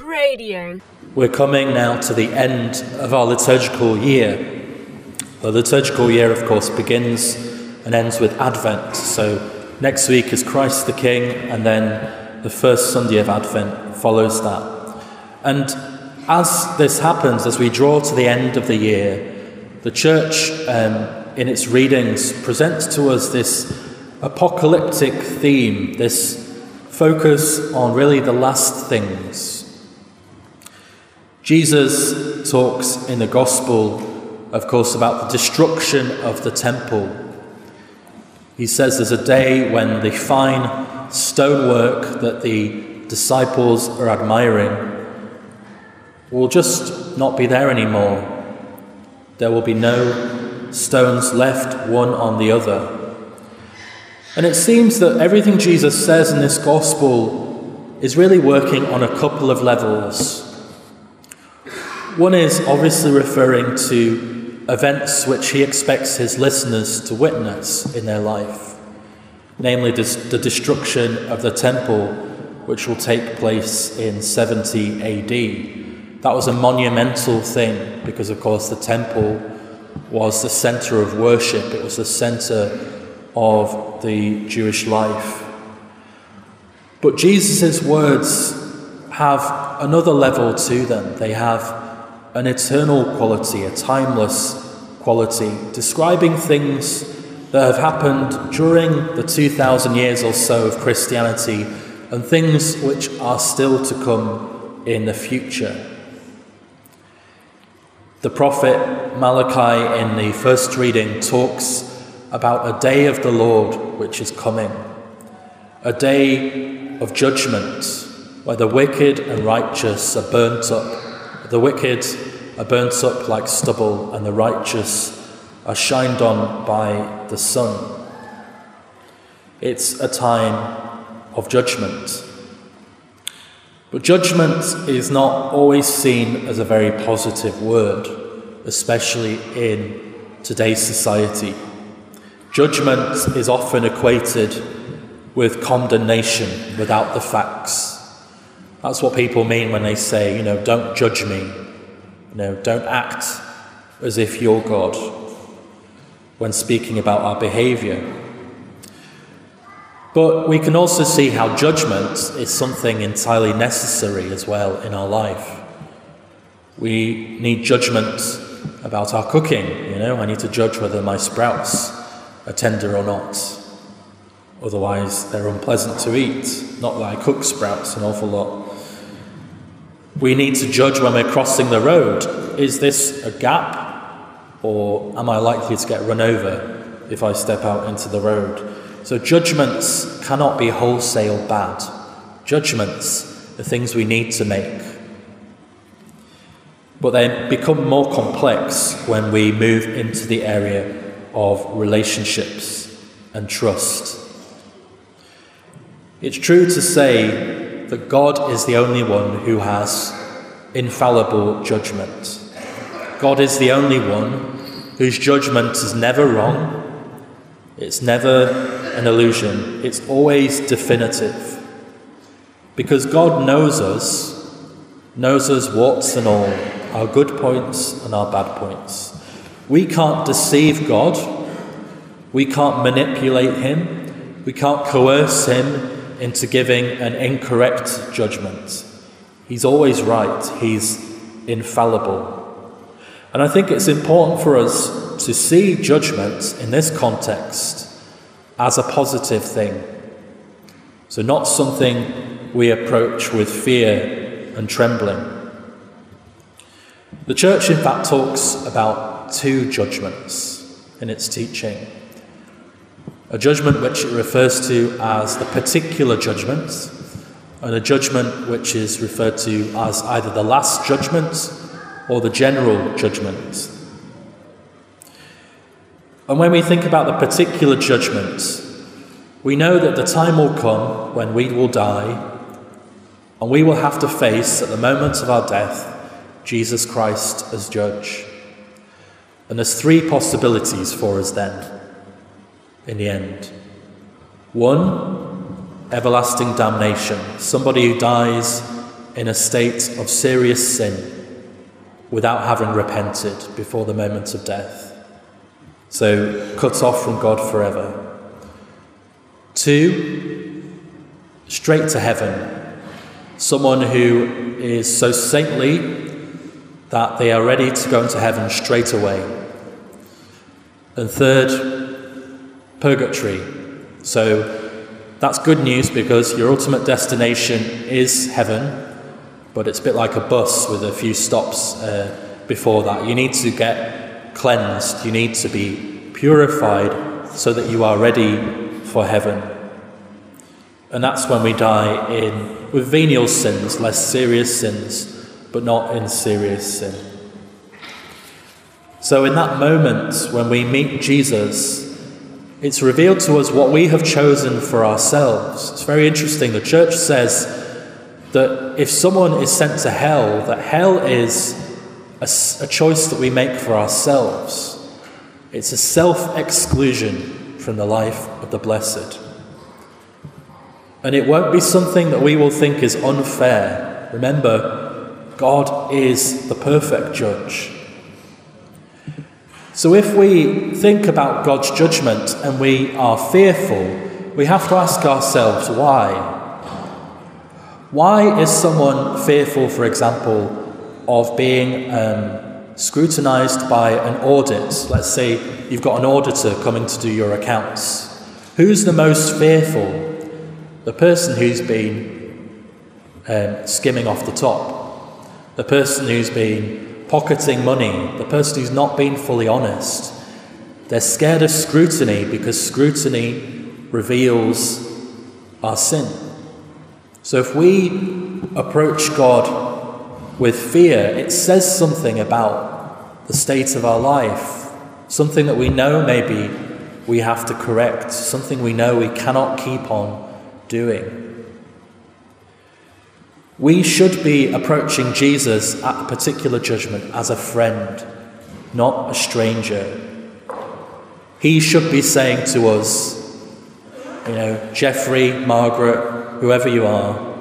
Radio. We're coming now to the end of our liturgical year. The liturgical year, of course, begins and ends with Advent. So next week is Christ the King, and then the first Sunday of Advent follows that. And as this happens, as we draw to the end of the year, the Church, um, in its readings, presents to us this apocalyptic theme, this focus on really the last things Jesus talks in the Gospel, of course, about the destruction of the temple. He says there's a day when the fine stonework that the disciples are admiring will just not be there anymore. There will be no stones left one on the other. And it seems that everything Jesus says in this Gospel is really working on a couple of levels. One is obviously referring to events which he expects his listeners to witness in their life, namely the destruction of the temple, which will take place in 70 AD. That was a monumental thing because, of course, the temple was the center of worship, it was the center of the Jewish life. But Jesus' words have another level to them. They have an eternal quality, a timeless quality, describing things that have happened during the 2,000 years or so of Christianity and things which are still to come in the future. The prophet Malachi in the first reading talks about a day of the Lord which is coming, a day of judgment where the wicked and righteous are burnt up the wicked are burnt up like stubble, and the righteous are shined on by the sun. It's a time of judgment. But judgment is not always seen as a very positive word, especially in today's society. Judgment is often equated with condemnation without the facts. That's what people mean when they say, you know, don't judge me. You know, don't act as if you're God when speaking about our behavior. But we can also see how judgment is something entirely necessary as well in our life. We need judgment about our cooking, you know, I need to judge whether my sprouts are tender or not. Otherwise, they're unpleasant to eat. Not that I cook sprouts an awful lot. We need to judge when we're crossing the road. Is this a gap? Or am I likely to get run over if I step out into the road? So, judgments cannot be wholesale bad. Judgments are things we need to make. But they become more complex when we move into the area of relationships and trust. It's true to say that God is the only one who has infallible judgment. God is the only one whose judgment is never wrong, it's never an illusion, it's always definitive. Because God knows us, knows us warts and all, our good points and our bad points. We can't deceive God, we can't manipulate Him, we can't coerce Him into giving an incorrect judgment. He's always right, he's infallible. And I think it's important for us to see judgment in this context as a positive thing. So, not something we approach with fear and trembling. The church, in fact, talks about two judgments in its teaching a judgment which it refers to as the particular judgment, and a judgment which is referred to as either the last judgment or the general judgment. And when we think about the particular judgment, we know that the time will come when we will die and we will have to face, at the moment of our death, Jesus Christ as judge. And there's three possibilities for us then in the end. One, everlasting damnation. Somebody who dies in a state of serious sin without having repented before the moment of death. So, cut off from God forever. Two, straight to heaven. Someone who is so saintly that they are ready to go into heaven straight away. And third, purgatory. So, that's good news because your ultimate destination is heaven, but it's a bit like a bus with a few stops uh, before that. You need to get cleansed, you need to be purified so that you are ready for heaven. And that's when we die in with venial sins, less serious sins, but not in serious sin. So, in that moment when we meet Jesus, it's revealed to us what we have chosen for ourselves. It's very interesting. The church says that if someone is sent to hell, that hell is a, a choice that we make for ourselves. It's a self exclusion from the life of the blessed. And it won't be something that we will think is unfair. Remember, God is the perfect judge. So if we think about God's judgment and we are fearful, we have to ask ourselves why. Why is someone fearful, for example, of being um, scrutinized by an audit? Let's say you've got an auditor coming to do your accounts. Who's the most fearful? The person who's been um, skimming off the top, the person who's been pocketing money, the person who's not been fully honest. They're scared of scrutiny because scrutiny reveals our sin. So if we approach God with fear, it says something about the state of our life, something that we know maybe we have to correct, something we know we cannot keep on doing. We should be approaching Jesus at a particular judgment as a friend, not a stranger. He should be saying to us, you know, Jeffrey, Margaret, whoever you are,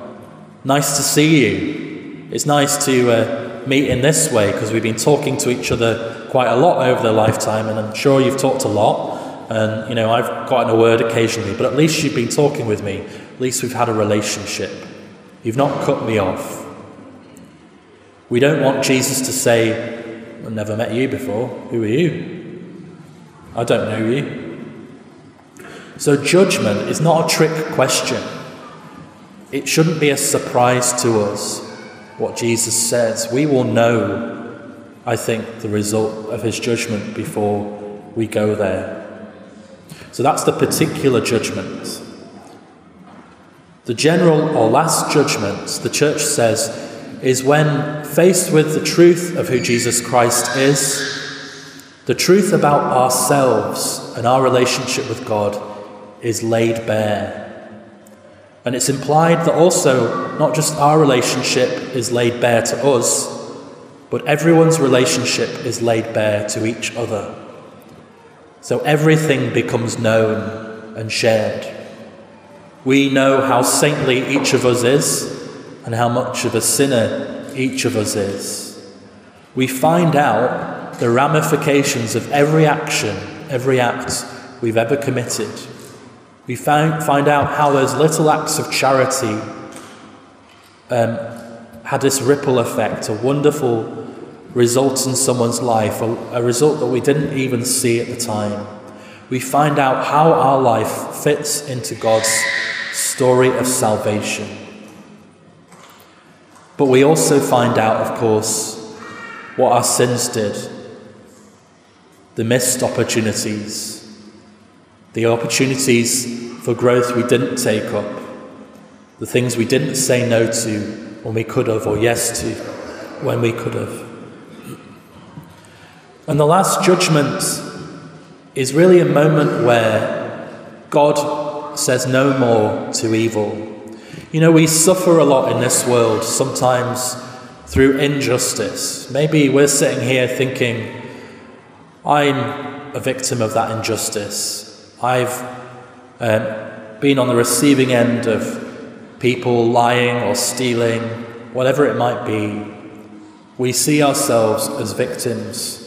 nice to see you. It's nice to uh, meet in this way because we've been talking to each other quite a lot over the lifetime, and I'm sure you've talked a lot. And, you know, I've gotten a word occasionally, but at least you've been talking with me. At least we've had a relationship. You've not cut me off. We don't want Jesus to say, I've never met you before. Who are you? I don't know you. So, judgment is not a trick question. It shouldn't be a surprise to us what Jesus says. We will know, I think, the result of his judgment before we go there. So, that's the particular judgment. The general or last judgment, the church says, is when faced with the truth of who Jesus Christ is, the truth about ourselves and our relationship with God is laid bare. And it's implied that also not just our relationship is laid bare to us, but everyone's relationship is laid bare to each other. So everything becomes known and shared. We know how saintly each of us is and how much of a sinner each of us is. We find out the ramifications of every action, every act we've ever committed. We find, find out how those little acts of charity um, had this ripple effect, a wonderful result in someone's life, a, a result that we didn't even see at the time. We find out how our life fits into God's story of salvation. But we also find out, of course, what our sins did the missed opportunities, the opportunities for growth we didn't take up, the things we didn't say no to when we could have, or yes to when we could have. And the last judgment is really a moment where God says no more to evil. You know, we suffer a lot in this world, sometimes through injustice. Maybe we're sitting here thinking, I'm a victim of that injustice. I've um, been on the receiving end of people lying or stealing whatever it might be, we see ourselves as victims.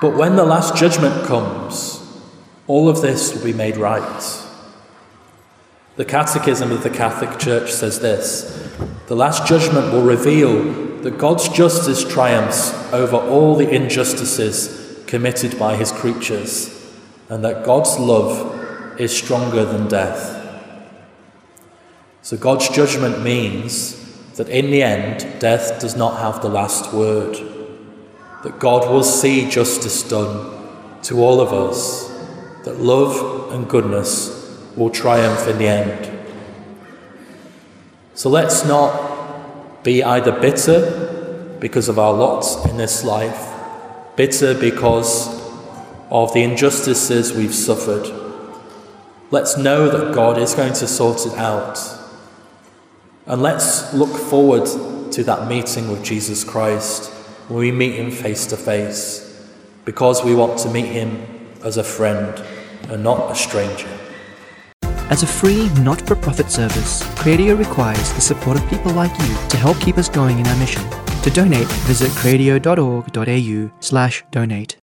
But when the last judgment comes, all of this will be made right. The Catechism of the Catholic Church says this The last judgment will reveal that God's justice triumphs over all the injustices committed by his creatures, and that God's love is stronger than death. So God's judgment means that in the end, death does not have the last word, that God will see justice done to all of us, that love and goodness will triumph in the end. So let's not be either bitter because of our lots in this life, bitter because of the injustices we've suffered. Let's know that God is going to sort it out. And let's look forward to that meeting with Jesus Christ when we meet Him face to face, because we want to meet Him as a friend and not a stranger. As a free, not for profit service, Cradio requires the support of people like you to help keep us going in our mission. To donate, visit cradio.org.au slash donate.